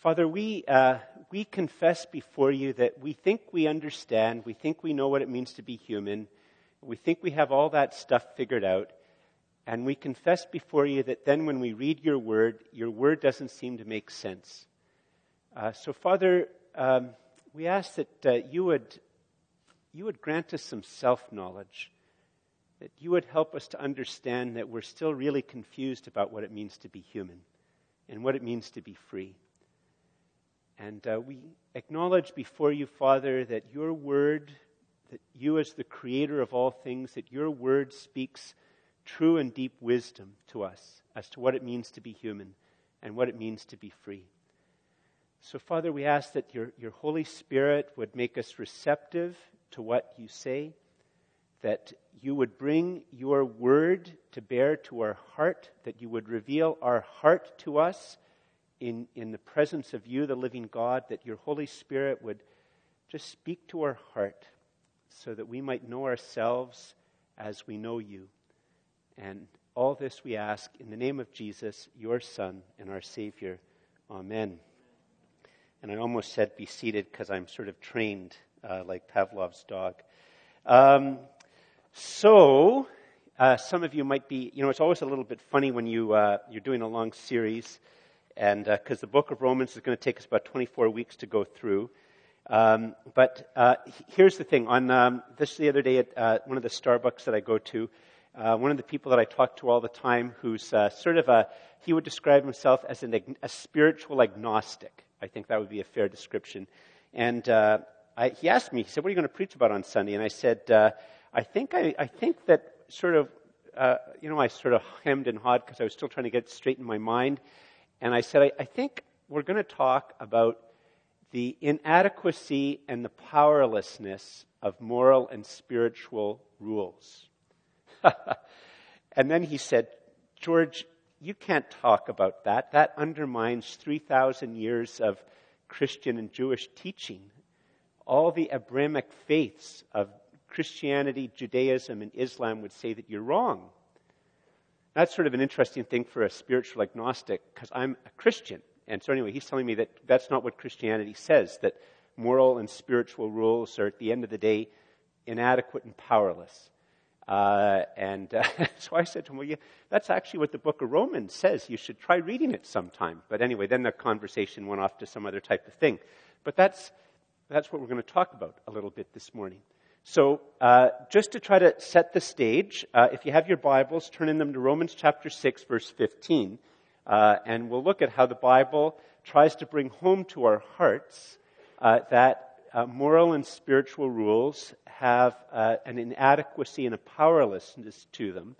Father, we, uh, we confess before you that we think we understand, we think we know what it means to be human, we think we have all that stuff figured out, and we confess before you that then when we read your word, your word doesn't seem to make sense. Uh, so, Father, um, we ask that uh, you, would, you would grant us some self knowledge, that you would help us to understand that we're still really confused about what it means to be human and what it means to be free. And uh, we acknowledge before you, Father, that your word, that you as the creator of all things, that your word speaks true and deep wisdom to us as to what it means to be human and what it means to be free. So, Father, we ask that your, your Holy Spirit would make us receptive to what you say, that you would bring your word to bear to our heart, that you would reveal our heart to us in, in the presence of you, the living God, that your Holy Spirit would just speak to our heart so that we might know ourselves as we know you. And all this we ask in the name of Jesus, your Son and our Savior. Amen. And I almost said be seated because I'm sort of trained uh, like Pavlov's dog. Um, so, uh, some of you might be, you know, it's always a little bit funny when you, uh, you're doing a long series and because uh, the book of Romans is going to take us about 24 weeks to go through. Um, but uh, here's the thing. On um, this the other day at uh, one of the Starbucks that I go to, uh, one of the people that I talk to all the time, who's uh, sort of a, he would describe himself as an, a spiritual agnostic. I think that would be a fair description. And uh, I, he asked me, he said, "What are you going to preach about on Sunday?" And I said, "I think I, I think that sort of." you know, I sort of hemmed and hawed because I was still trying to get straight in my mind. And I said, I, I think we're going to talk about the inadequacy and the powerlessness of moral and spiritual rules. and then he said, George, you can't talk about that. That undermines 3,000 years of Christian and Jewish teaching. All the Abrahamic faiths of Christianity, Judaism, and Islam would say that you're wrong. That's sort of an interesting thing for a spiritual agnostic because I'm a Christian. And so, anyway, he's telling me that that's not what Christianity says, that moral and spiritual rules are, at the end of the day, inadequate and powerless. Uh, and uh, so I said to him, Well, yeah, that's actually what the book of Romans says. You should try reading it sometime. But anyway, then the conversation went off to some other type of thing. But that's, that's what we're going to talk about a little bit this morning. So, uh, just to try to set the stage, uh, if you have your Bibles, turn in them to Romans chapter 6, verse 15, uh, and we'll look at how the Bible tries to bring home to our hearts uh, that uh, moral and spiritual rules have uh, an inadequacy and a powerlessness to them.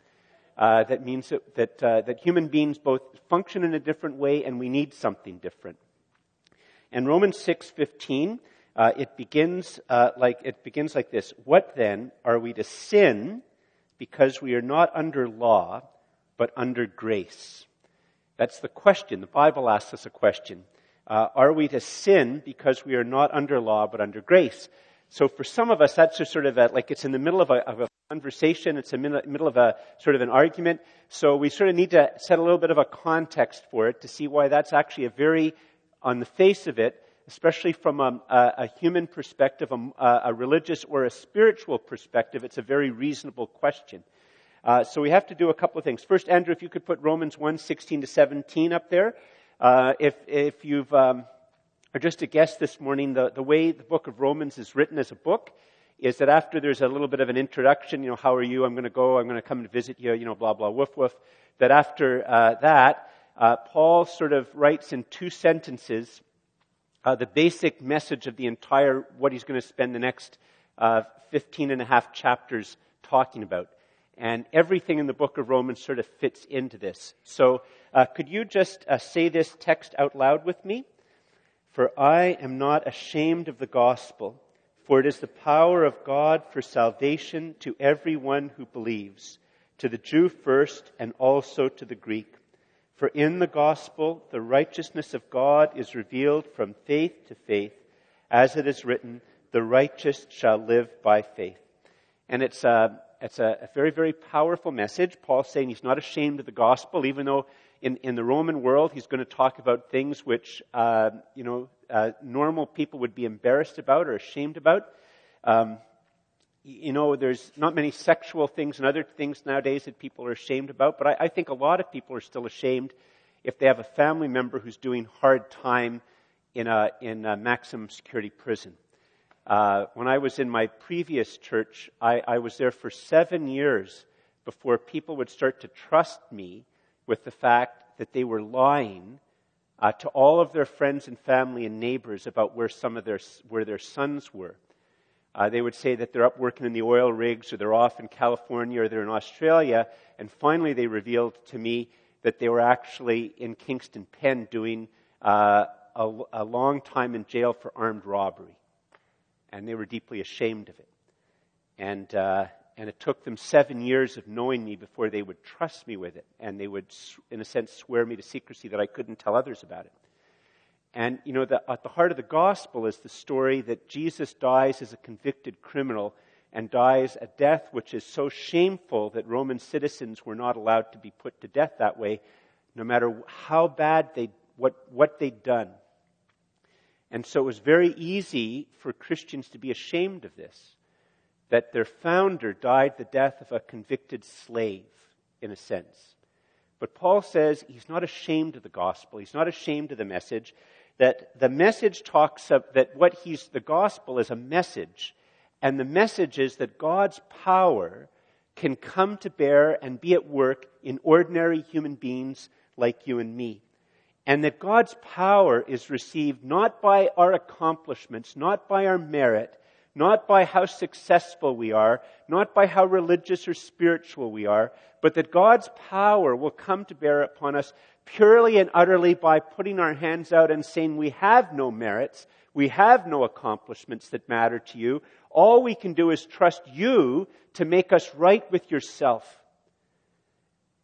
that means that, that, that human beings both function in a different way and we need something different. And Romans 6:15 uh, it begins uh, like it begins like this. What then are we to sin because we are not under law but under grace? That's the question. The Bible asks us a question. Uh, are we to sin because we are not under law but under grace? So for some of us, that's just sort of a, like it's in the middle of a, of a conversation. It's in the middle of a sort of an argument. So we sort of need to set a little bit of a context for it to see why that's actually a very, on the face of it, especially from a, a, a human perspective, a, a, religious or a spiritual perspective, it's a very reasonable question. Uh, so we have to do a couple of things. First, Andrew, if you could put Romans 1, 16 to 17 up there. Uh, if, if you've, um, just a guess this morning, the, the way the book of Romans is written as a book is that after there's a little bit of an introduction, you know, how are you? I'm going to go. I'm going to come and visit you. You know, blah blah woof woof. That after uh, that, uh, Paul sort of writes in two sentences uh, the basic message of the entire, what he's going to spend the next uh, 15 and a half chapters talking about. And everything in the book of Romans sort of fits into this. So, uh, could you just uh, say this text out loud with me? For I am not ashamed of the gospel, for it is the power of God for salvation to everyone who believes, to the Jew first and also to the Greek. For in the gospel, the righteousness of God is revealed from faith to faith, as it is written, the righteous shall live by faith. And it's a, it's a, very, very powerful message. Paul's saying he's not ashamed of the gospel, even though in, in the Roman world, he's going to talk about things which, uh, you know, uh, normal people would be embarrassed about or ashamed about. Um, you know, there's not many sexual things and other things nowadays that people are ashamed about, but I, I think a lot of people are still ashamed if they have a family member who's doing hard time in a, in a maximum security prison. Uh, when I was in my previous church, I, I was there for seven years before people would start to trust me with the fact that they were lying uh, to all of their friends and family and neighbors about where some of their where their sons were. Uh, they would say that they're up working in the oil rigs, or they're off in California, or they're in Australia. And finally, they revealed to me that they were actually in Kingston Pen doing uh, a, a long time in jail for armed robbery and they were deeply ashamed of it. And, uh, and it took them seven years of knowing me before they would trust me with it. And they would, in a sense, swear me to secrecy that I couldn't tell others about it. And, you know, the, at the heart of the gospel is the story that Jesus dies as a convicted criminal and dies a death which is so shameful that Roman citizens were not allowed to be put to death that way, no matter how bad they, what, what they'd done. And so it was very easy for Christians to be ashamed of this, that their founder died the death of a convicted slave, in a sense. But Paul says he's not ashamed of the gospel. He's not ashamed of the message. That the message talks of that what he's, the gospel is a message. And the message is that God's power can come to bear and be at work in ordinary human beings like you and me and that God's power is received not by our accomplishments, not by our merit, not by how successful we are, not by how religious or spiritual we are, but that God's power will come to bear upon us purely and utterly by putting our hands out and saying we have no merits, we have no accomplishments that matter to you. All we can do is trust you to make us right with yourself.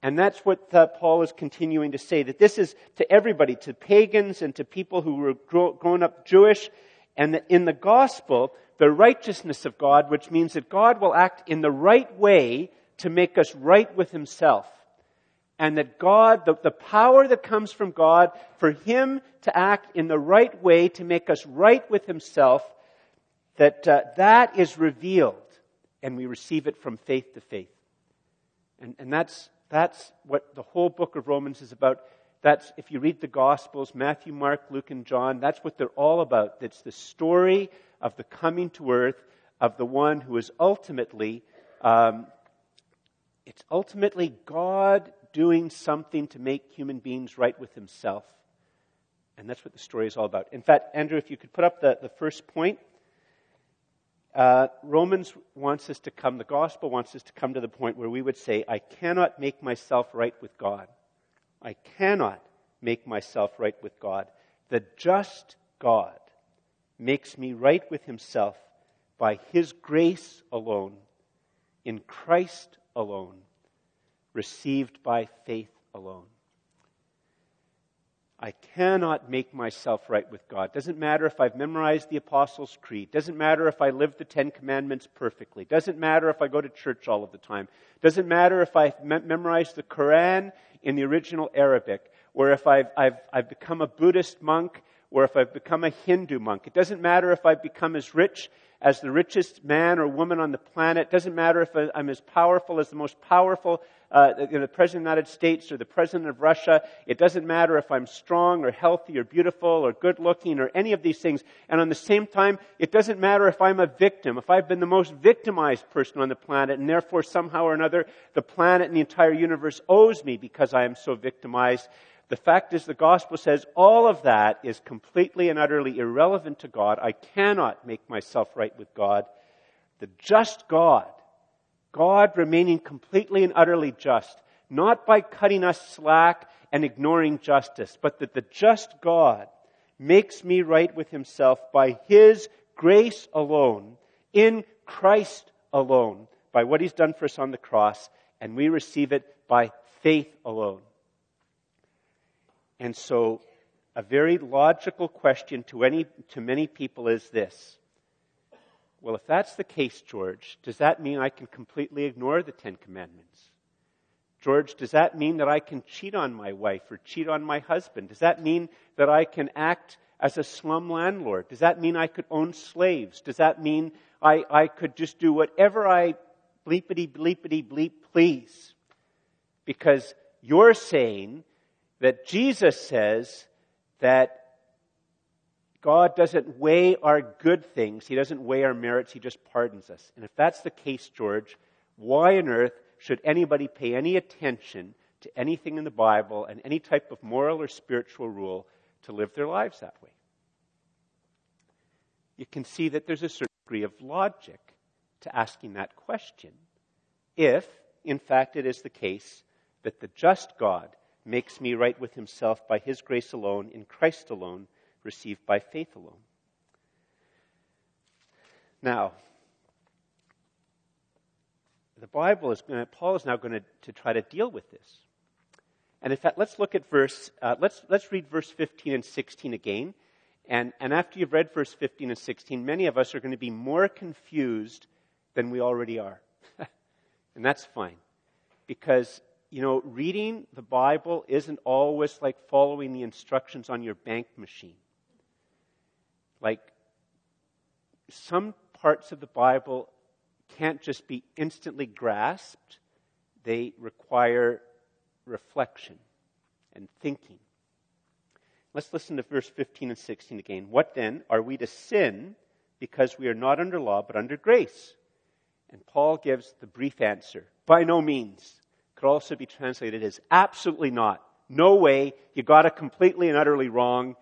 And that's what uh, Paul is continuing to say, that this is to everybody, to pagans and to people who were grow, up Jewish. And that in the gospel, the righteousness of God, which means that God will act in the right way to make us right with himself. And that God, the, the power that comes from God, for him to act in the right way to make us right with himself, that uh, that is revealed and we receive it from faith to faith. And, and that's that's what the whole book of Romans is about. That's, if you read the Gospels, Matthew, Mark, Luke, and John, that's what they're all about. That's the story of the coming to earth of the one who is ultimately, um, it's ultimately God doing something to make human beings right with himself. And that's what the story is all about. In fact, Andrew, if you could put up the, the first point. Uh, Romans wants us to come, the gospel wants us to come to the point where we would say, I cannot make myself right with God. I cannot make myself right with God. The just God makes me right with himself by his grace alone, in Christ alone, received by faith alone. I cannot make myself right with God. Doesn't matter if I've memorized the Apostles' Creed. Doesn't matter if I live the Ten Commandments perfectly. Doesn't matter if I go to church all of the time. Doesn't matter if I've memorized the Quran in the original Arabic, or if I've, I've, I've become a Buddhist monk, or if I've become a Hindu monk. It doesn't matter if I've become as rich as the richest man or woman on the planet. Doesn't matter if I'm as powerful as the most powerful uh, you know, the President of the United States or the President of Russia. It doesn't matter if I'm strong or healthy or beautiful or good looking or any of these things. And on the same time, it doesn't matter if I'm a victim, if I've been the most victimized person on the planet and therefore somehow or another the planet and the entire universe owes me because I am so victimized. The fact is, the gospel says all of that is completely and utterly irrelevant to God. I cannot make myself right with God. The just God God remaining completely and utterly just, not by cutting us slack and ignoring justice, but that the just God makes me right with himself by his grace alone, in Christ alone, by what he's done for us on the cross, and we receive it by faith alone. And so, a very logical question to, any, to many people is this well, if that's the case, George, does that mean I can completely ignore the Ten Commandments? George, does that mean that I can cheat on my wife or cheat on my husband? Does that mean that I can act as a slum landlord? Does that mean I could own slaves? Does that mean I, I could just do whatever I bleepity bleepity bleep please? Because you're saying that Jesus says that God doesn't weigh our good things. He doesn't weigh our merits. He just pardons us. And if that's the case, George, why on earth should anybody pay any attention to anything in the Bible and any type of moral or spiritual rule to live their lives that way? You can see that there's a certain degree of logic to asking that question. If, in fact, it is the case that the just God makes me right with himself by his grace alone, in Christ alone, received by faith alone. Now, the Bible is going to, Paul is now going to, to try to deal with this. And in fact, let's look at verse, uh, let's, let's read verse 15 and 16 again. And, and after you've read verse 15 and 16, many of us are going to be more confused than we already are. and that's fine. Because, you know, reading the Bible isn't always like following the instructions on your bank machine. Like, some parts of the Bible can't just be instantly grasped, they require reflection and thinking. Let's listen to verse 15 and 16 again. What then? Are we to sin because we are not under law but under grace? And Paul gives the brief answer by no means. Could also be translated as absolutely not. No way. You got it completely and utterly wrong.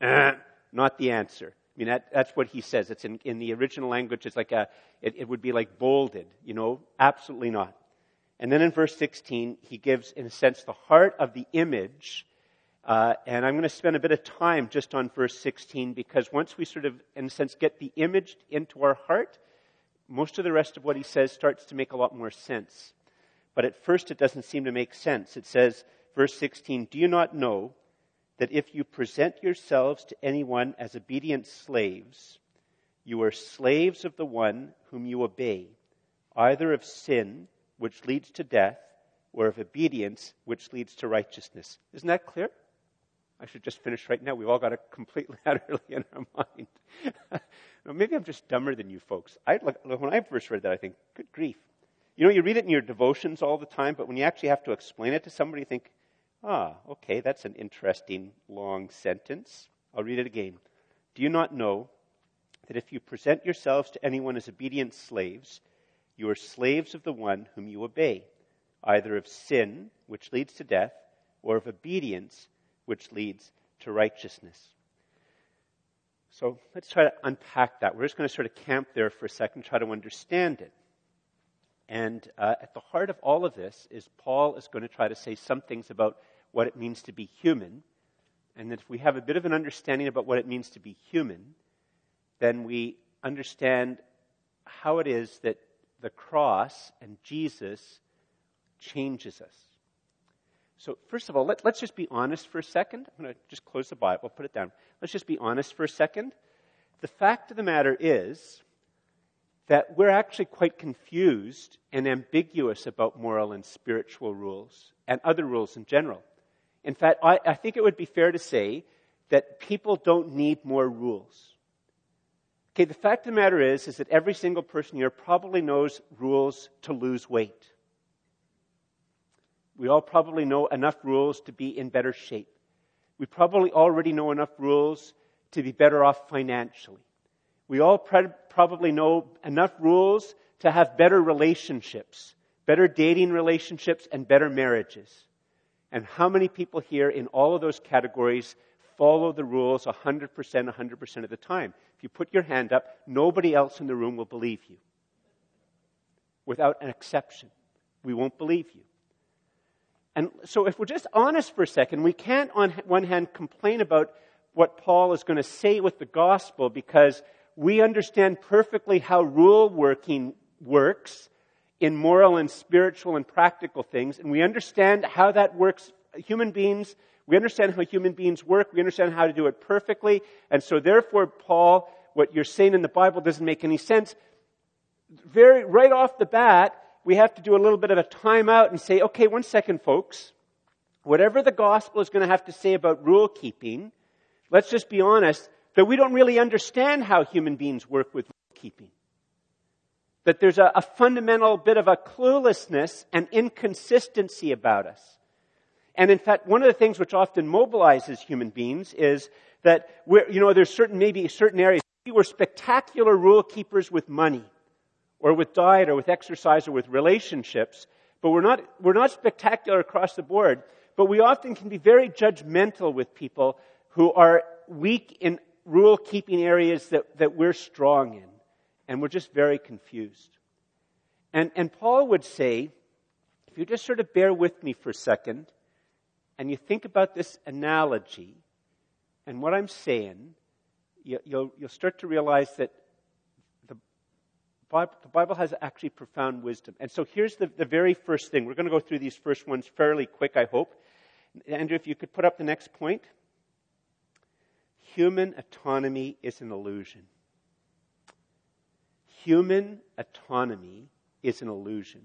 Eh, not the answer. I mean, that, that's what he says. It's in, in the original language, it's like a, it, it would be like bolded, you know, absolutely not. And then in verse 16, he gives, in a sense, the heart of the image. Uh, and I'm going to spend a bit of time just on verse 16 because once we sort of, in a sense, get the image into our heart, most of the rest of what he says starts to make a lot more sense. But at first, it doesn't seem to make sense. It says, verse 16, Do you not know that if you present yourselves to anyone as obedient slaves, you are slaves of the one whom you obey, either of sin, which leads to death, or of obedience, which leads to righteousness. Isn't that clear? I should just finish right now. We've all got it completely utterly in our mind. maybe I'm just dumber than you folks. I, when I first read that, I think, good grief. You know, you read it in your devotions all the time, but when you actually have to explain it to somebody, you think, Ah, okay, that's an interesting long sentence. I'll read it again. Do you not know that if you present yourselves to anyone as obedient slaves, you are slaves of the one whom you obey, either of sin, which leads to death, or of obedience, which leads to righteousness? So let's try to unpack that. We're just going to sort of camp there for a second, try to understand it. And uh, at the heart of all of this is Paul is going to try to say some things about what it means to be human, and that if we have a bit of an understanding about what it means to be human, then we understand how it is that the cross and Jesus changes us. So, first of all, let, us just be honest for a second. I'm going to just close the Bible, put it down. Let's just be honest for a second. The fact of the matter is that we're actually quite confused and ambiguous about moral and spiritual rules and other rules in general. In fact, I, I think it would be fair to say that people don't need more rules. Okay, the fact of the matter is, is that every single person here probably knows rules to lose weight. We all probably know enough rules to be in better shape. We probably already know enough rules to be better off financially. We all pre- probably know enough rules to have better relationships, better dating relationships, and better marriages. And how many people here in all of those categories follow the rules 100%, 100% of the time? If you put your hand up, nobody else in the room will believe you. Without an exception. We won't believe you. And so, if we're just honest for a second, we can't, on one hand, complain about what Paul is going to say with the gospel because we understand perfectly how rule working works in moral and spiritual and practical things, and we understand how that works. Human beings, we understand how human beings work, we understand how to do it perfectly, and so therefore, Paul, what you're saying in the Bible doesn't make any sense. Very, right off the bat, we have to do a little bit of a timeout and say, okay, one second, folks. Whatever the gospel is going to have to say about rule keeping, let's just be honest that we don't really understand how human beings work with rule keeping. That there's a, a fundamental bit of a cluelessness and inconsistency about us. And in fact, one of the things which often mobilizes human beings is that we're, you know, there's certain, maybe certain areas, we're spectacular rule keepers with money, or with diet, or with exercise, or with relationships, but we're not, we're not spectacular across the board, but we often can be very judgmental with people who are weak in rule keeping areas that, that we're strong in. And we're just very confused. And, and Paul would say, if you just sort of bear with me for a second, and you think about this analogy and what I'm saying, you, will you'll start to realize that the Bible, the Bible, has actually profound wisdom. And so here's the, the very first thing. We're going to go through these first ones fairly quick, I hope. Andrew, if you could put up the next point. Human autonomy is an illusion. Human autonomy is an illusion.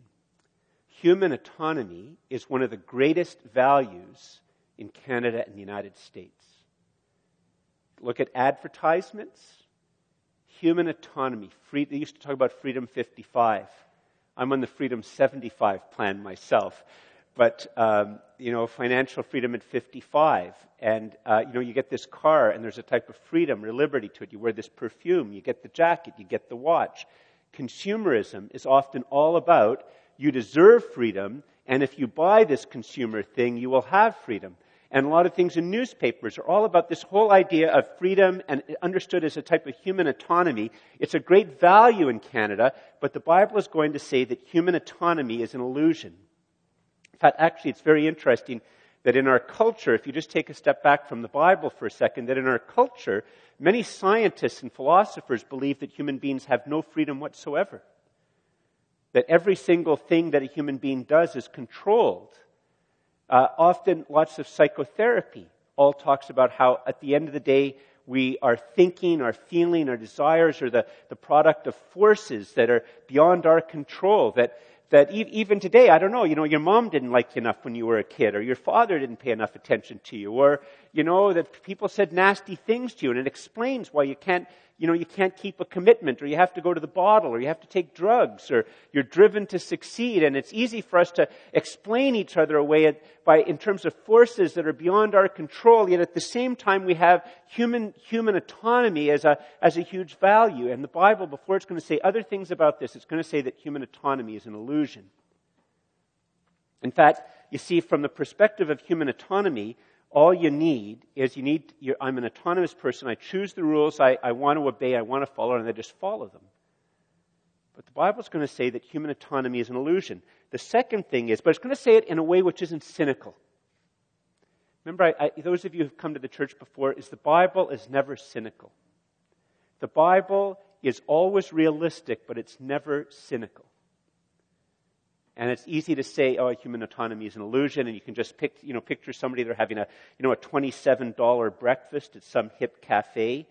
Human autonomy is one of the greatest values in Canada and the United States. Look at advertisements. Human autonomy. Free, they used to talk about Freedom 55. I'm on the Freedom 75 plan myself but um, you know, financial freedom at 55, and uh, you know, you get this car, and there's a type of freedom or liberty to it. You wear this perfume, you get the jacket, you get the watch. Consumerism is often all about you deserve freedom, and if you buy this consumer thing, you will have freedom. And a lot of things in newspapers are all about this whole idea of freedom and understood as a type of human autonomy. It's a great value in Canada, but the Bible is going to say that human autonomy is an illusion. In fact, actually, it's very interesting that in our culture, if you just take a step back from the Bible for a second, that in our culture, many scientists and philosophers believe that human beings have no freedom whatsoever. That every single thing that a human being does is controlled. Uh, often, lots of psychotherapy all talks about how, at the end of the day, we are thinking, our feeling, our desires are the, the product of forces that are beyond our control, that, that even today, I don't know, you know, your mom didn't like you enough when you were a kid, or your father didn't pay enough attention to you, or, you know, that people said nasty things to you, and it explains why you can't you know, you can't keep a commitment or you have to go to the bottle or you have to take drugs or you're driven to succeed. And it's easy for us to explain each other away by, in terms of forces that are beyond our control. Yet at the same time, we have human, human autonomy as a, as a huge value. And the Bible, before it's going to say other things about this, it's going to say that human autonomy is an illusion. In fact, you see, from the perspective of human autonomy, all you need is you need, I'm an autonomous person. I choose the rules I, I want to obey, I want to follow, and I just follow them. But the Bible's going to say that human autonomy is an illusion. The second thing is, but it's going to say it in a way which isn't cynical. Remember, I, I, those of you who've come to the church before, is the Bible is never cynical. The Bible is always realistic, but it's never cynical. And it's easy to say, oh, human autonomy is an illusion, and you can just pick, you know, picture somebody they're having a, you know, a $27 breakfast at some hip cafe,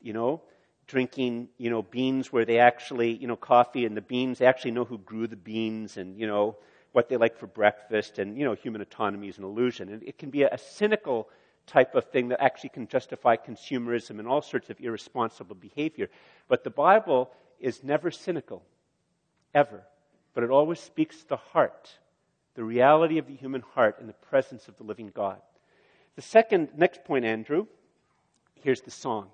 you know, drinking, you know, beans where they actually, you know, coffee and the beans, they actually know who grew the beans and, you know, what they like for breakfast, and, you know, human autonomy is an illusion. And it can be a, a cynical type of thing that actually can justify consumerism and all sorts of irresponsible behavior. But the Bible is never cynical, ever but it always speaks to the heart, the reality of the human heart in the presence of the living God. The second, next point, Andrew, here's the song.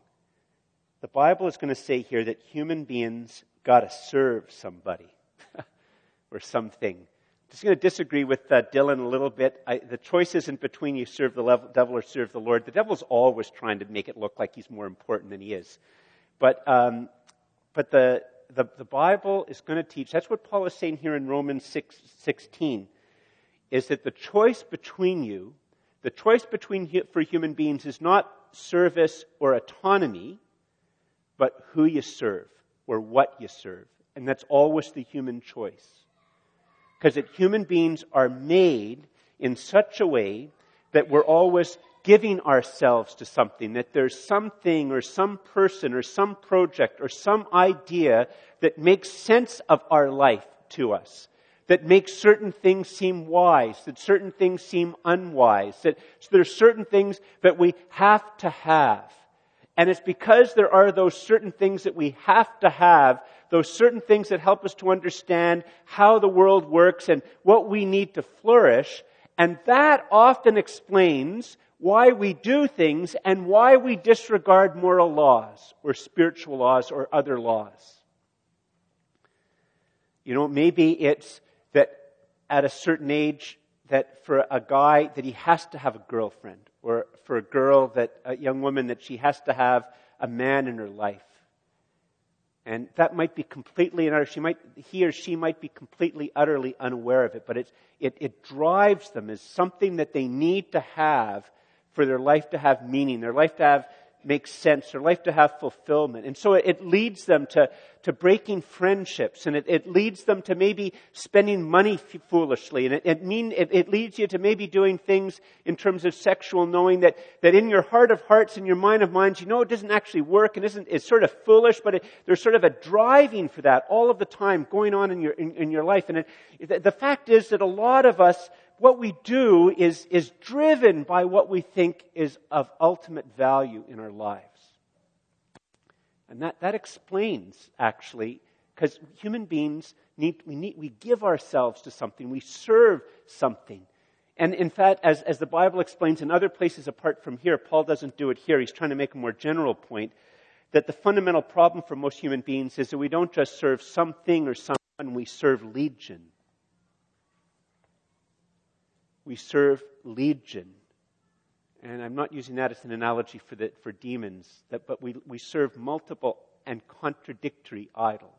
The Bible is going to say here that human beings got to serve somebody or something. Just going to disagree with uh, Dylan a little bit. I, the choice isn't between you serve the level, devil or serve the Lord. The devil's always trying to make it look like he's more important than he is. But, um, but the, the, the Bible is going to teach, that's what Paul is saying here in Romans 6, 16, is that the choice between you, the choice between for human beings is not service or autonomy, but who you serve or what you serve. And that's always the human choice. Because that human beings are made in such a way that we're always giving ourselves to something, that there's something or some person or some project or some idea that makes sense of our life to us. that makes certain things seem wise, that certain things seem unwise, that so there are certain things that we have to have. And it's because there are those certain things that we have to have, those certain things that help us to understand how the world works and what we need to flourish. And that often explains why we do things and why we disregard moral laws or spiritual laws or other laws. You know, maybe it's that at a certain age that for a guy that he has to have a girlfriend or for a girl that a young woman that she has to have a man in her life. And that might be completely and utter, she might, he or she might be completely, utterly unaware of it, but it, it drives them as something that they need to have for their life to have meaning, their life to have make sense, their life to have fulfillment. And so it leads them to, to breaking friendships and it, it leads them to maybe spending money f- foolishly. And it, it mean, it, it leads you to maybe doing things in terms of sexual knowing that, that in your heart of hearts and your mind of minds, you know it doesn't actually work and isn't, it's sort of foolish, but it, there's sort of a driving for that all of the time going on in your, in, in your life. And it, the fact is that a lot of us what we do is, is driven by what we think is of ultimate value in our lives. And that, that explains, actually, because human beings need, we need, we give ourselves to something, we serve something. And in fact, as, as the Bible explains in other places apart from here, Paul doesn't do it here. He's trying to make a more general point that the fundamental problem for most human beings is that we don't just serve something or someone, we serve legion we serve legion. And I'm not using that as an analogy for, the, for demons, that, but we, we serve multiple and contradictory idols.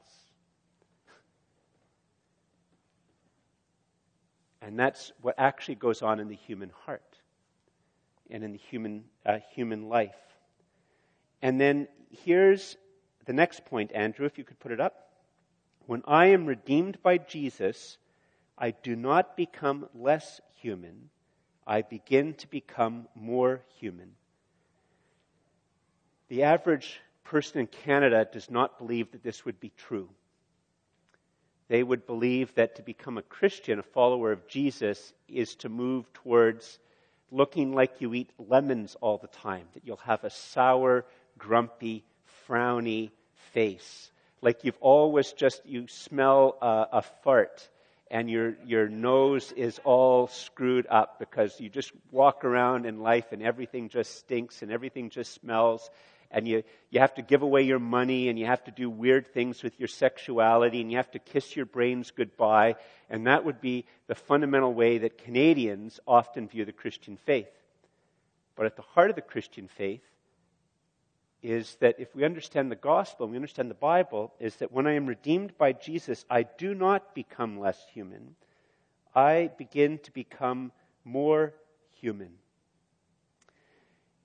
And that's what actually goes on in the human heart and in the human, uh, human life. And then here's the next point, Andrew, if you could put it up. When I am redeemed by Jesus, I do not become less human. I begin to become more human. The average person in Canada does not believe that this would be true. They would believe that to become a Christian, a follower of Jesus, is to move towards looking like you eat lemons all the time, that you'll have a sour, grumpy, frowny face. Like you've always just, you smell a, a fart and your, your nose is all screwed up because you just walk around in life and everything just stinks and everything just smells and you, you have to give away your money and you have to do weird things with your sexuality and you have to kiss your brains goodbye. And that would be the fundamental way that Canadians often view the Christian faith. But at the heart of the Christian faith is that if we understand the gospel and we understand the Bible, is that when I am redeemed by Jesus, I do not become less human. I begin to become more human.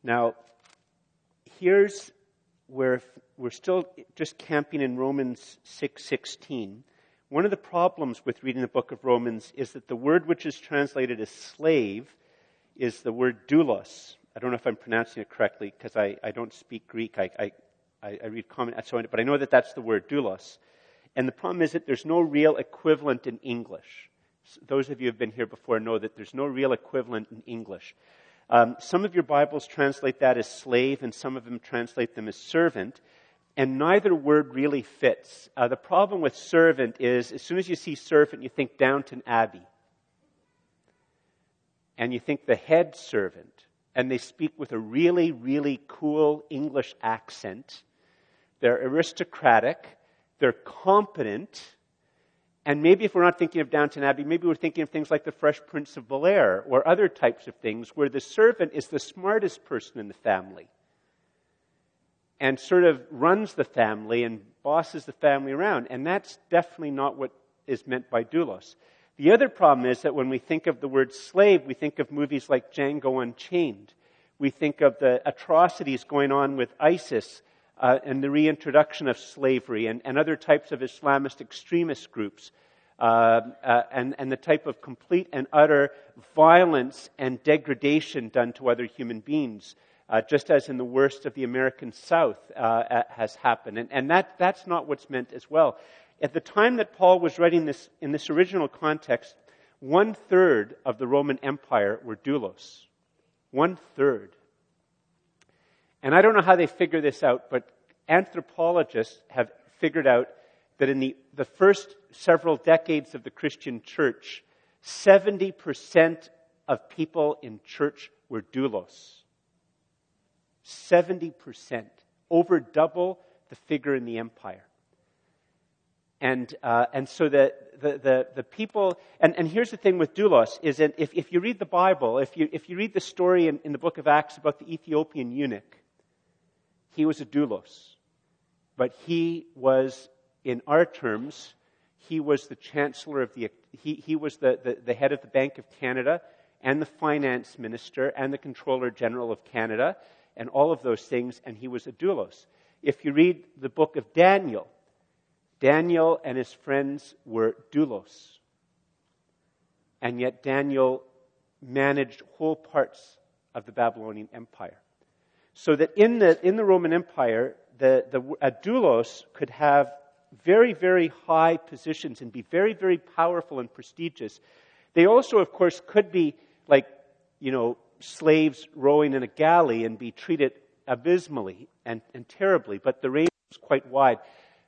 Now, here's where we're still just camping in Romans 6:16. One of the problems with reading the book of Romans is that the word which is translated as slave is the word doulos. I don't know if I'm pronouncing it correctly because I, I don't speak Greek. I, I, I read common, but I know that that's the word doulos. And the problem is that there's no real equivalent in English. Those of you who have been here before know that there's no real equivalent in English. Um, some of your Bibles translate that as slave, and some of them translate them as servant, and neither word really fits. Uh, the problem with servant is as soon as you see servant, you think Downton Abbey. And you think the head servant and they speak with a really, really cool English accent. They're aristocratic, they're competent, and maybe if we're not thinking of Downton Abbey, maybe we're thinking of things like the Fresh Prince of Bel Air or other types of things where the servant is the smartest person in the family and sort of runs the family and bosses the family around. And that's definitely not what is meant by doulos. The other problem is that when we think of the word slave, we think of movies like Django Unchained. We think of the atrocities going on with ISIS uh, and the reintroduction of slavery and, and, other types of Islamist extremist groups. Uh, uh, and, and, the type of complete and utter violence and degradation done to other human beings, uh, just as in the worst of the American South uh, has happened. And, and that, that's not what's meant as well. At the time that Paul was writing this, in this original context, one third of the Roman Empire were doulos. One third. And I don't know how they figure this out, but anthropologists have figured out that in the, the first several decades of the Christian church, 70% of people in church were doulos. 70%. Over double the figure in the empire. And, uh, and so the, the, the, the, people, and, and here's the thing with doulos, is that if, if you read the Bible, if you, if you read the story in, in the book of Acts about the Ethiopian eunuch, he was a doulos. But he was, in our terms, he was the chancellor of the, he, he was the, the, the head of the Bank of Canada and the finance minister and the controller general of Canada and all of those things, and he was a doulos. If you read the book of Daniel, Daniel and his friends were doulos. And yet Daniel managed whole parts of the Babylonian Empire. So that in the, in the Roman Empire, the, the, a doulos could have very, very high positions and be very, very powerful and prestigious. They also, of course, could be like, you know, slaves rowing in a galley and be treated abysmally and, and terribly, but the range was quite wide.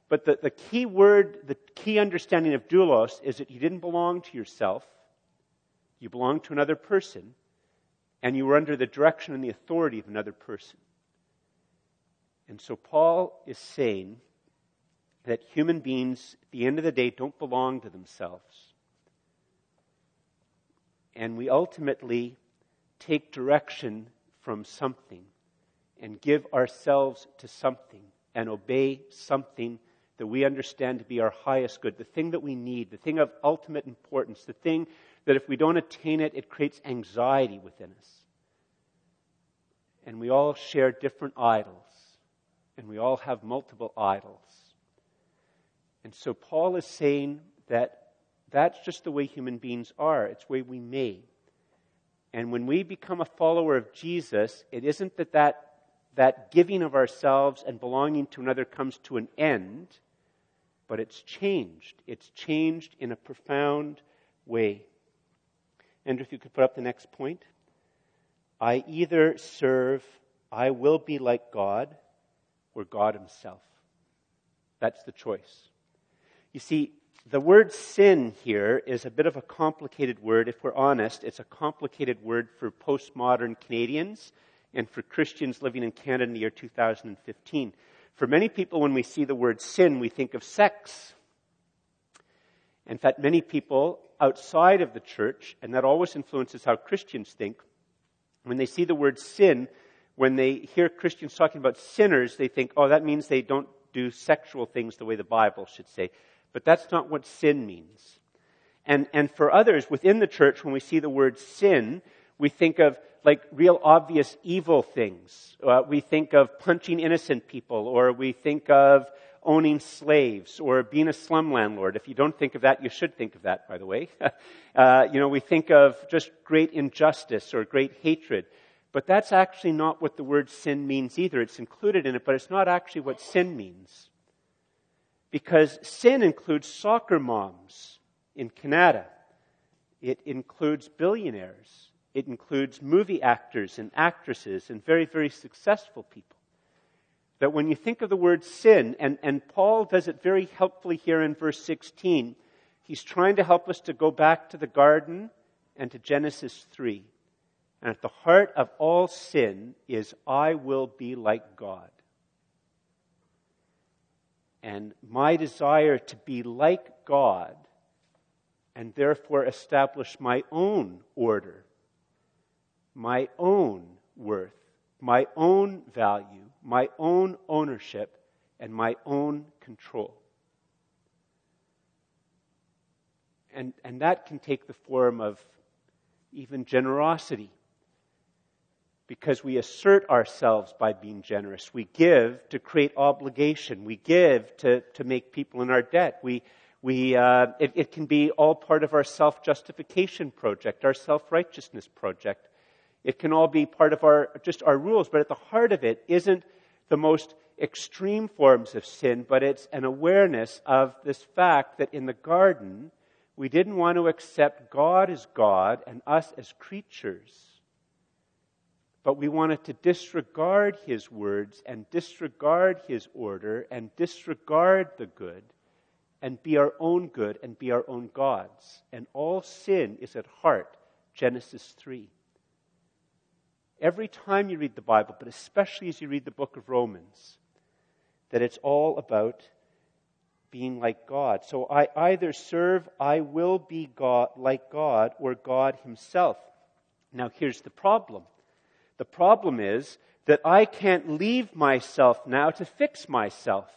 But the, the key word, the key understanding of doulos is that you didn't belong to yourself, you belonged to another person, and you were under the direction and the authority of another person. And so Paul is saying that human beings, at the end of the day, don't belong to themselves. And we ultimately take direction from something and give ourselves to something and obey something that we understand to be our highest good, the thing that we need, the thing of ultimate importance, the thing that if we don't attain it, it creates anxiety within us. And we all share different idols, and we all have multiple idols. And so Paul is saying that that's just the way human beings are, it's the way we made. And when we become a follower of Jesus, it isn't that, that that giving of ourselves and belonging to another comes to an end, but it's changed. It's changed in a profound way. And if you could put up the next point. I either serve, I will be like God, or God Himself. That's the choice. You see, the word sin here is a bit of a complicated word. If we're honest, it's a complicated word for postmodern Canadians and for Christians living in Canada in the year 2015. For many people, when we see the word sin, we think of sex. In fact, many people outside of the church, and that always influences how Christians think, when they see the word sin, when they hear Christians talking about sinners, they think, oh, that means they don't do sexual things the way the Bible should say. But that's not what sin means. And, and for others within the church, when we see the word sin, we think of like real obvious evil things. Uh, we think of punching innocent people, or we think of owning slaves, or being a slum landlord. If you don't think of that, you should think of that, by the way. uh, you know, we think of just great injustice or great hatred. But that's actually not what the word sin means either. It's included in it, but it's not actually what sin means because sin includes soccer moms in Canada. It includes billionaires. It includes movie actors and actresses and very, very successful people. That when you think of the word sin, and, and Paul does it very helpfully here in verse 16, he's trying to help us to go back to the garden and to Genesis 3. And at the heart of all sin is, I will be like God and my desire to be like God and therefore establish my own order, my own worth, my own value, my own ownership, and my own control. And, and that can take the form of even generosity because we assert ourselves by being generous. We give to create obligation. We give to, to make people in our debt. We, we, uh, it, it can be all part of our self justification project, our self righteousness project. It can all be part of our, just our rules, but at the heart of it isn't the most extreme forms of sin, but it's an awareness of this fact that in the garden, we didn't want to accept God as God and us as creatures. But we wanted to disregard His words and disregard His order and disregard the good and be our own good and be our own gods. And all sin is at heart, Genesis 3. Every time you read the Bible, but especially as you read the book of Romans, that it's all about being like God. So I either serve, I will be God, like God, or God Himself. Now here's the problem. The problem is that I can't leave myself now to fix myself.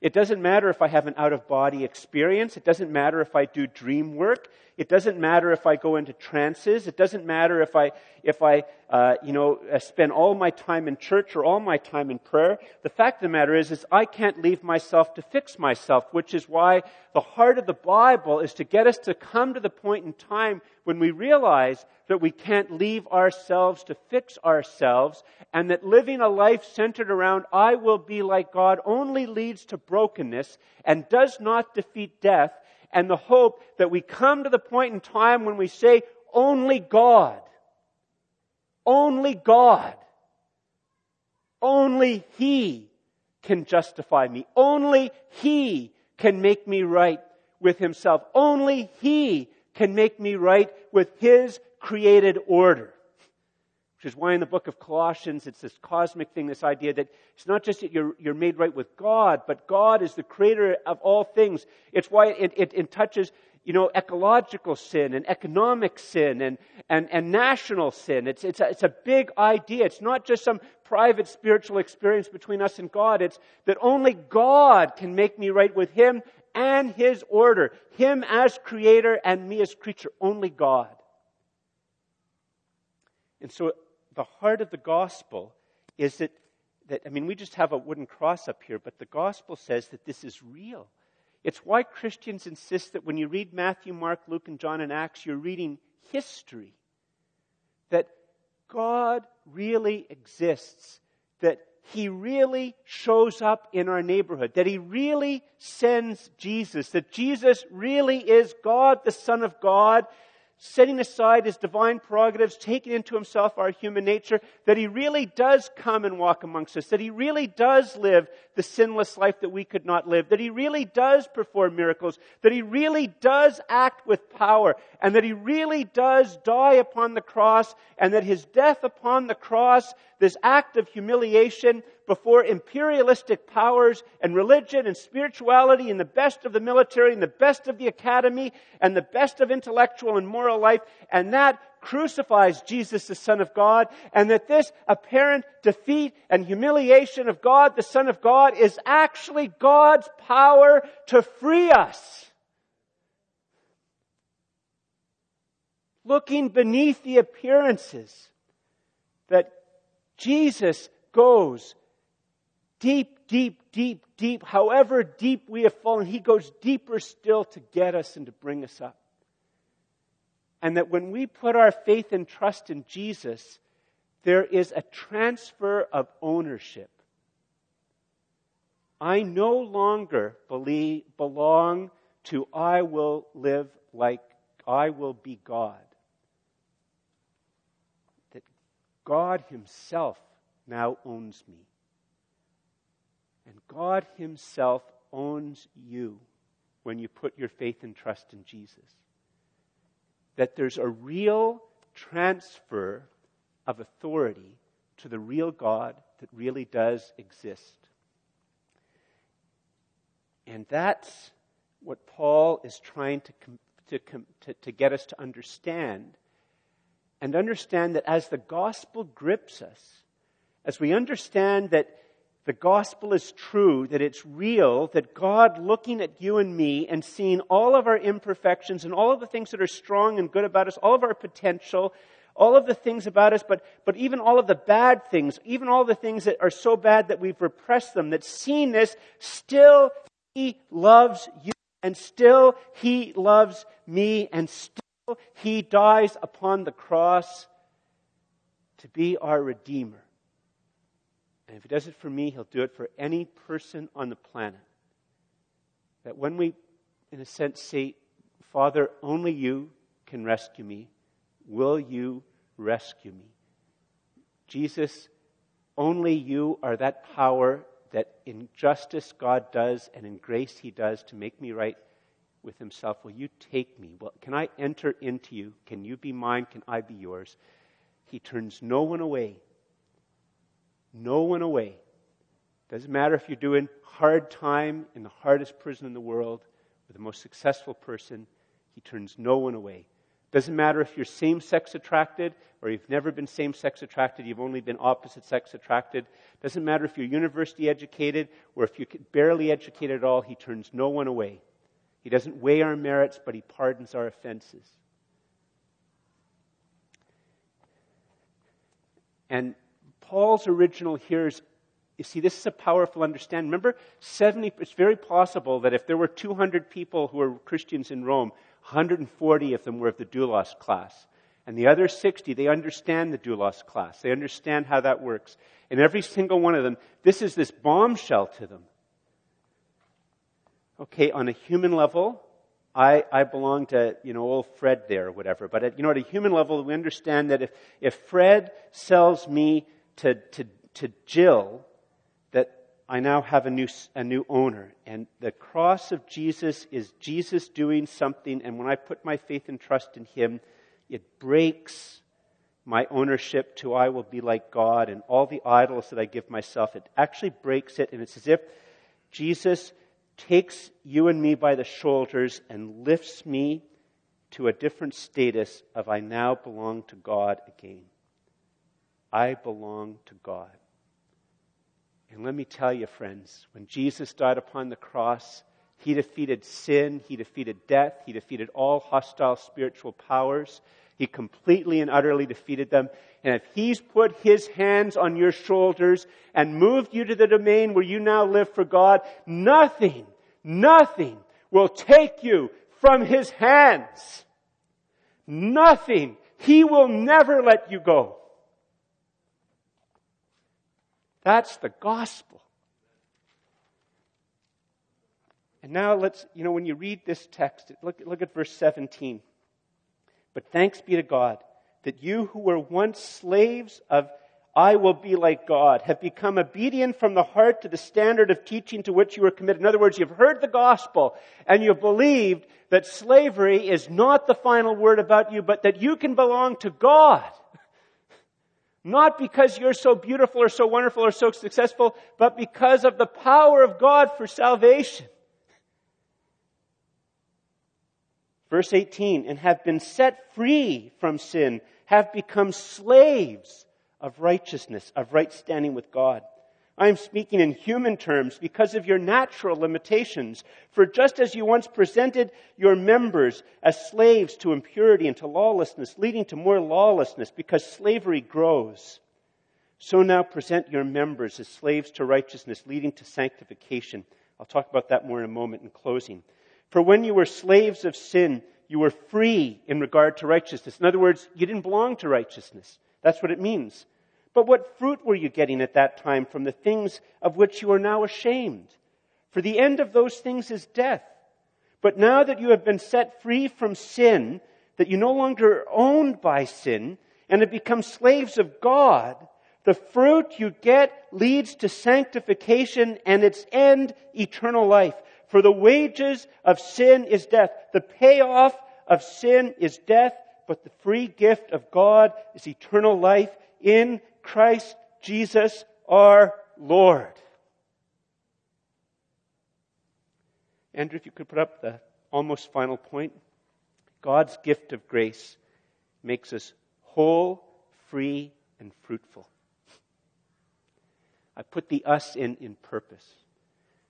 It doesn't matter if I have an out of body experience. It doesn't matter if I do dream work. It doesn't matter if I go into trances. It doesn't matter if I, if I, uh, you know, uh, spend all my time in church or all my time in prayer. The fact of the matter is, is I can't leave myself to fix myself, which is why the heart of the Bible is to get us to come to the point in time when we realize that we can't leave ourselves to fix ourselves and that living a life centered around I will be like God only leads to brokenness and does not defeat death and the hope that we come to the point in time when we say, only God. Only God. Only He can justify me. Only He can make me right with Himself. Only He can make me right with His created order. Which is why in the book of Colossians, it's this cosmic thing, this idea that it's not just that you're, you're made right with God, but God is the creator of all things. It's why it, it, it touches, you know, ecological sin and economic sin and, and, and national sin. It's, it's, a, it's a big idea. It's not just some private spiritual experience between us and God. It's that only God can make me right with Him and His order. Him as creator and me as creature. Only God. And so the heart of the gospel is that, that, I mean, we just have a wooden cross up here, but the gospel says that this is real. It's why Christians insist that when you read Matthew, Mark, Luke, and John and Acts, you're reading history. That God really exists. That He really shows up in our neighborhood. That He really sends Jesus. That Jesus really is God, the Son of God setting aside his divine prerogatives, taking into himself our human nature, that he really does come and walk amongst us, that he really does live the sinless life that we could not live, that he really does perform miracles, that he really does act with power, and that he really does die upon the cross, and that his death upon the cross, this act of humiliation, before imperialistic powers and religion and spirituality and the best of the military and the best of the academy and the best of intellectual and moral life. And that crucifies Jesus, the Son of God, and that this apparent defeat and humiliation of God, the Son of God, is actually God's power to free us. Looking beneath the appearances, that Jesus goes deep, deep, deep, deep, however deep we have fallen, He goes deeper still to get us and to bring us up. And that when we put our faith and trust in Jesus, there is a transfer of ownership. I no longer believe, belong to I will live like I will be God. That God Himself now owns me. And God Himself owns you when you put your faith and trust in Jesus. That there's a real transfer of authority to the real God that really does exist. And that's what Paul is trying to, to, to, to get us to understand. And understand that as the gospel grips us, as we understand that the gospel is true, that it's real, that God looking at you and me and seeing all of our imperfections and all of the things that are strong and good about us, all of our potential, all of the things about us, but, but even all of the bad things, even all the things that are so bad that we've repressed them, that seeing this, still He loves you and still He loves me and still He dies upon the cross to be our Redeemer And if he does it for me, he'll do it for any person on the planet. That when we, in a sense, say, Father, only you can rescue me, will you rescue me? Jesus, only you are that power that in justice God does and in grace he does to make me right with himself. Will you take me? Well, can I enter into you? Can you be mine? Can I be yours? He turns no one away. No one away. Doesn't matter if you're doing hard time in the hardest prison in the world or the most successful person, he turns no one away. Doesn't matter if you're same sex attracted or you've never been same sex attracted, you've only been opposite sex attracted. Doesn't matter if you're university educated or if you're barely educated at all, he turns no one away. He doesn't weigh our merits, but he pardons our offenses. And Paul's original hearers, you see, this is a powerful understanding. Remember, 70, it's very possible that if there were 200 people who were Christians in Rome, 140 of them were of the doulos class. And the other 60, they understand the doulos class. They understand how that works. And every single one of them, this is this bombshell to them. Okay, on a human level, I, I belong to, you know, old Fred there or whatever. But at, you know, at a human level, we understand that if, if Fred sells me to, to, to Jill, that I now have a new, a new owner. And the cross of Jesus is Jesus doing something. And when I put my faith and trust in Him, it breaks my ownership to I will be like God and all the idols that I give myself. It actually breaks it. And it's as if Jesus takes you and me by the shoulders and lifts me to a different status of I now belong to God again. I belong to God. And let me tell you, friends, when Jesus died upon the cross, he defeated sin, he defeated death, he defeated all hostile spiritual powers. He completely and utterly defeated them. And if he's put his hands on your shoulders and moved you to the domain where you now live for God, nothing, nothing will take you from his hands. Nothing. He will never let you go. That's the gospel. And now let's, you know, when you read this text, look, look at verse 17. But thanks be to God that you who were once slaves of I will be like God have become obedient from the heart to the standard of teaching to which you were committed. In other words, you've heard the gospel and you've believed that slavery is not the final word about you, but that you can belong to God. Not because you're so beautiful or so wonderful or so successful, but because of the power of God for salvation. Verse 18, and have been set free from sin, have become slaves of righteousness, of right standing with God. I am speaking in human terms because of your natural limitations. For just as you once presented your members as slaves to impurity and to lawlessness, leading to more lawlessness because slavery grows, so now present your members as slaves to righteousness, leading to sanctification. I'll talk about that more in a moment in closing. For when you were slaves of sin, you were free in regard to righteousness. In other words, you didn't belong to righteousness. That's what it means. But what fruit were you getting at that time from the things of which you are now ashamed? For the end of those things is death. But now that you have been set free from sin, that you no longer are owned by sin, and have become slaves of God, the fruit you get leads to sanctification and its end, eternal life. For the wages of sin is death. The payoff of sin is death, but the free gift of God is eternal life in Christ Jesus our Lord. Andrew, if you could put up the almost final point. God's gift of grace makes us whole, free, and fruitful. I put the us in in purpose.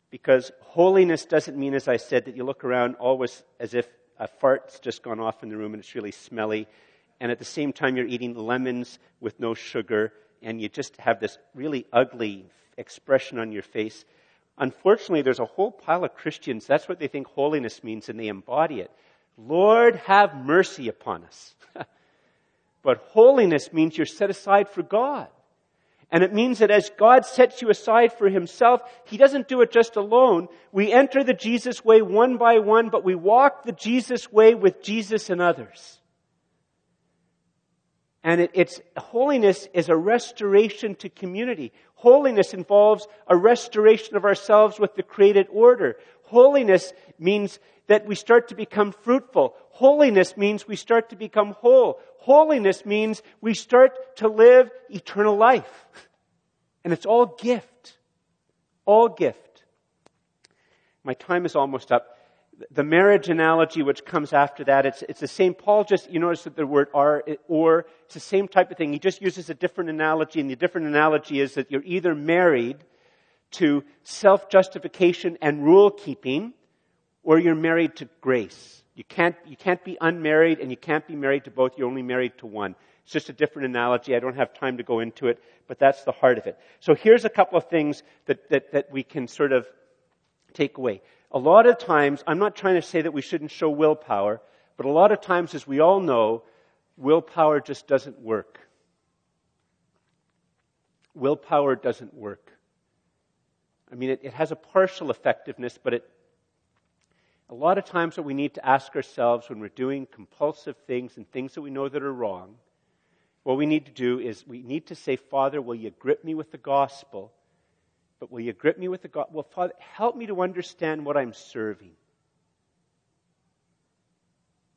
Because holiness doesn't mean, as I said, that you look around always as if a fart's just gone off in the room and it's really smelly and at the same time you're eating lemons with no sugar, and you just have this really ugly expression on your face. Unfortunately, there's a whole pile of Christians, that's what they think holiness means, and they embody it. Lord, have mercy upon us. but holiness means you're set aside for God. And it means that as God sets you aside for himself, he doesn't do it just alone. We enter the Jesus way one by one, but we walk the Jesus way with Jesus and others. And it, it's holiness is a restoration to community. Holiness involves a restoration of ourselves with the created order. Holiness means that we start to become fruitful. Holiness means we start to become whole. Holiness means we start to live eternal life. And it's all gift. All gift. My time is almost up the marriage analogy which comes after that, it's, it's the same. Paul just, you notice that the word are, or, it's the same type of thing. He just uses a different analogy, and the different analogy is that you're either married to self-justification and rule keeping, or you're married to grace. You can't, you can't be unmarried and you can't be married to both. You're only married to one. It's just a different analogy. I don't have time to go into it, but that's the heart of it. So here's a couple of things that, that, that we can sort of take away a lot of times, I'm not trying to say that we shouldn't show willpower, but a lot of times, as we all know, willpower just doesn't work. Willpower doesn't work. I mean, it, it has a partial effectiveness, but it, a lot of times what we need to ask ourselves when we're doing compulsive things and things that we know that are wrong, what we need to do is we need to say, Father, will you grip me with the gospel but will you grip me with the God? Well, Father, help me to understand what I'm serving.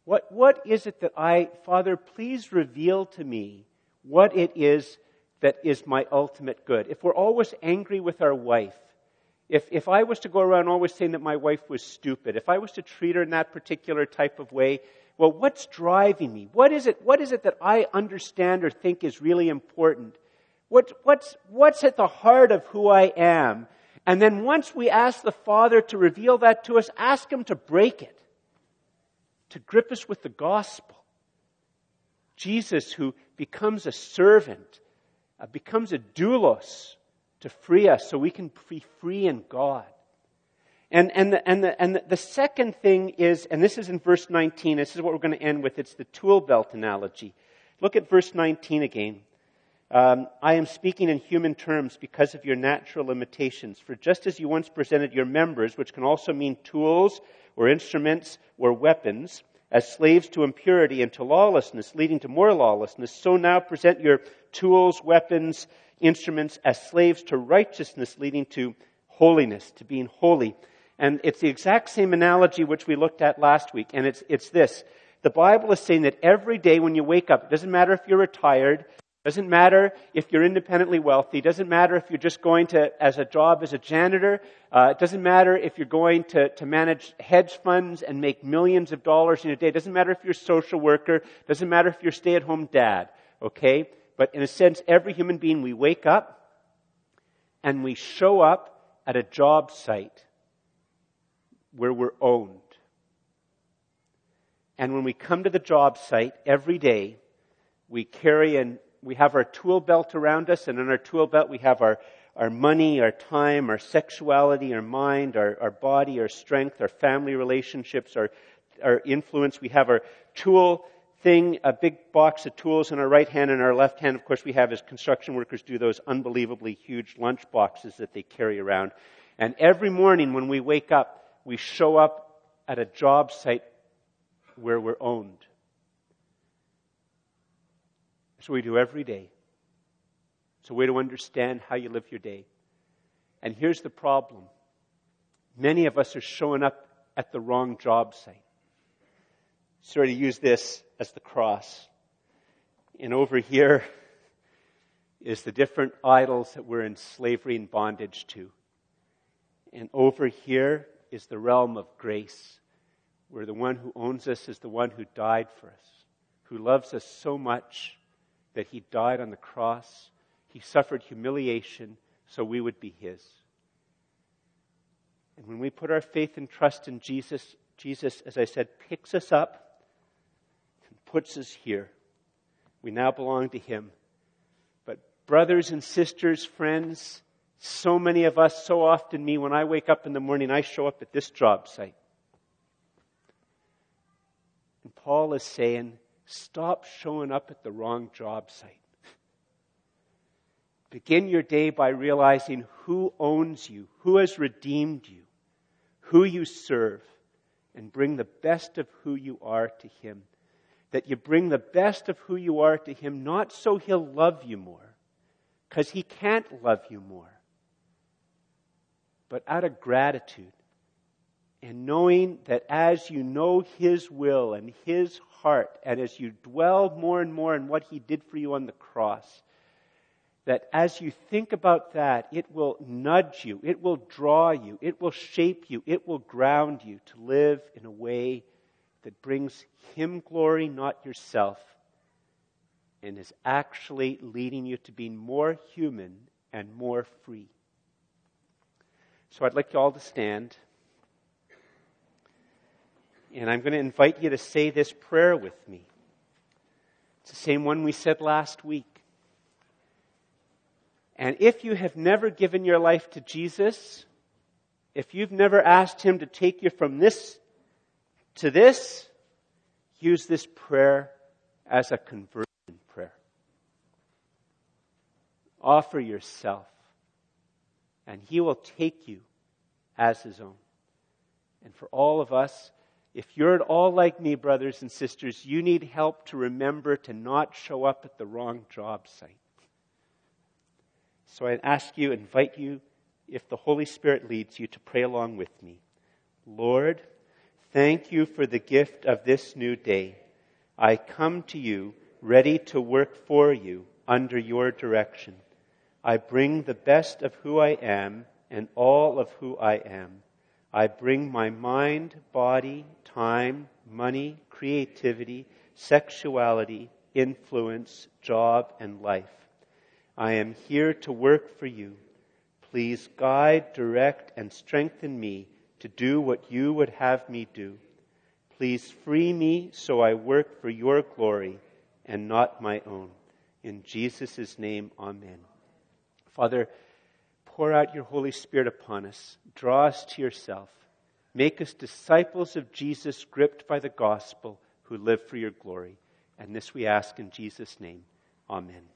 What, what is it that I, Father, please reveal to me what it is that is my ultimate good. If we're always angry with our wife, if, if I was to go around always saying that my wife was stupid, if I was to treat her in that particular type of way, well, what's driving me? What is it, what is it that I understand or think is really important? What, what's, what's at the heart of who I am? And then once we ask the Father to reveal that to us, ask Him to break it, to grip us with the gospel. Jesus, who becomes a servant, uh, becomes a doulos to free us so we can be free in God. And, and, the, and, the, and the second thing is, and this is in verse 19, this is what we're going to end with, it's the tool belt analogy. Look at verse 19 again. Um, I am speaking in human terms because of your natural limitations. For just as you once presented your members, which can also mean tools or instruments or weapons, as slaves to impurity and to lawlessness, leading to more lawlessness, so now present your tools, weapons, instruments as slaves to righteousness, leading to holiness, to being holy. And it's the exact same analogy which we looked at last week, and it's, it's this. The Bible is saying that every day when you wake up, it doesn't matter if you're retired, doesn't matter if you're independently wealthy. Doesn't matter if you're just going to, as a job as a janitor. Uh, it doesn't matter if you're going to, to manage hedge funds and make millions of dollars in a day. Doesn't matter if you're a social worker. Doesn't matter if you're a stay-at-home dad. Okay? But in a sense, every human being, we wake up and we show up at a job site where we're owned. And when we come to the job site every day, we carry an we have our tool belt around us, and in our tool belt we have our, our money, our time, our sexuality, our mind, our, our body, our strength, our family relationships, our, our influence. We have our tool thing, a big box of tools in our right hand, and our left hand, of course, we have as construction workers do those unbelievably huge lunch boxes that they carry around. And every morning when we wake up, we show up at a job site where we're owned. What we do every day. It's a way to understand how you live your day. And here's the problem many of us are showing up at the wrong job site. Sorry to use this as the cross. And over here is the different idols that we're in slavery and bondage to. And over here is the realm of grace, where the one who owns us is the one who died for us, who loves us so much that he died on the cross. He suffered humiliation so we would be his. And when we put our faith and trust in Jesus, Jesus, as I said, picks us up and puts us here. We now belong to him. But, brothers and sisters, friends, so many of us, so often me, when I wake up in the morning, I show up at this job site. And Paul is saying, Stop showing up at the wrong job site. Begin your day by realizing who owns you, who has redeemed you, who you serve, and bring the best of who you are to Him. That you bring the best of who you are to Him, not so He'll love you more, because He can't love you more, but out of gratitude and knowing that as you know His will and His heart, and as you dwell more and more on what He did for you on the cross, that as you think about that, it will nudge you, it will draw you, it will shape you, it will ground you to live in a way that brings Him glory, not yourself, and is actually leading you to being more human and more free. So I'd like you all to stand. And I'm going to invite you to say this prayer with me. It's the same one we said last week. And if you have never given your life to Jesus, if you've never asked Him to take you from this to this, use this prayer as a conversion prayer. Offer yourself, and He will take you as His own. And for all of us, if you're at all like me, brothers and sisters, you need help to remember to not show up at the wrong job site. So I ask you, invite you, if the Holy Spirit leads you, to pray along with me. Lord, thank you for the gift of this new day. I come to you ready to work for you under your direction. I bring the best of who I am and all of who I am. I bring my mind, body, time, money, creativity, sexuality, influence, job, and life. I am here to work for you. Please guide, direct, and strengthen me to do what you would have me do. Please free me so I work for your glory and not my own. In Jesus' name, amen. Father, pour out your Holy Spirit upon us. Draw us to yourself. Make us disciples of Jesus, gripped by the gospel, who live for your glory. And this we ask in Jesus' name. Amen.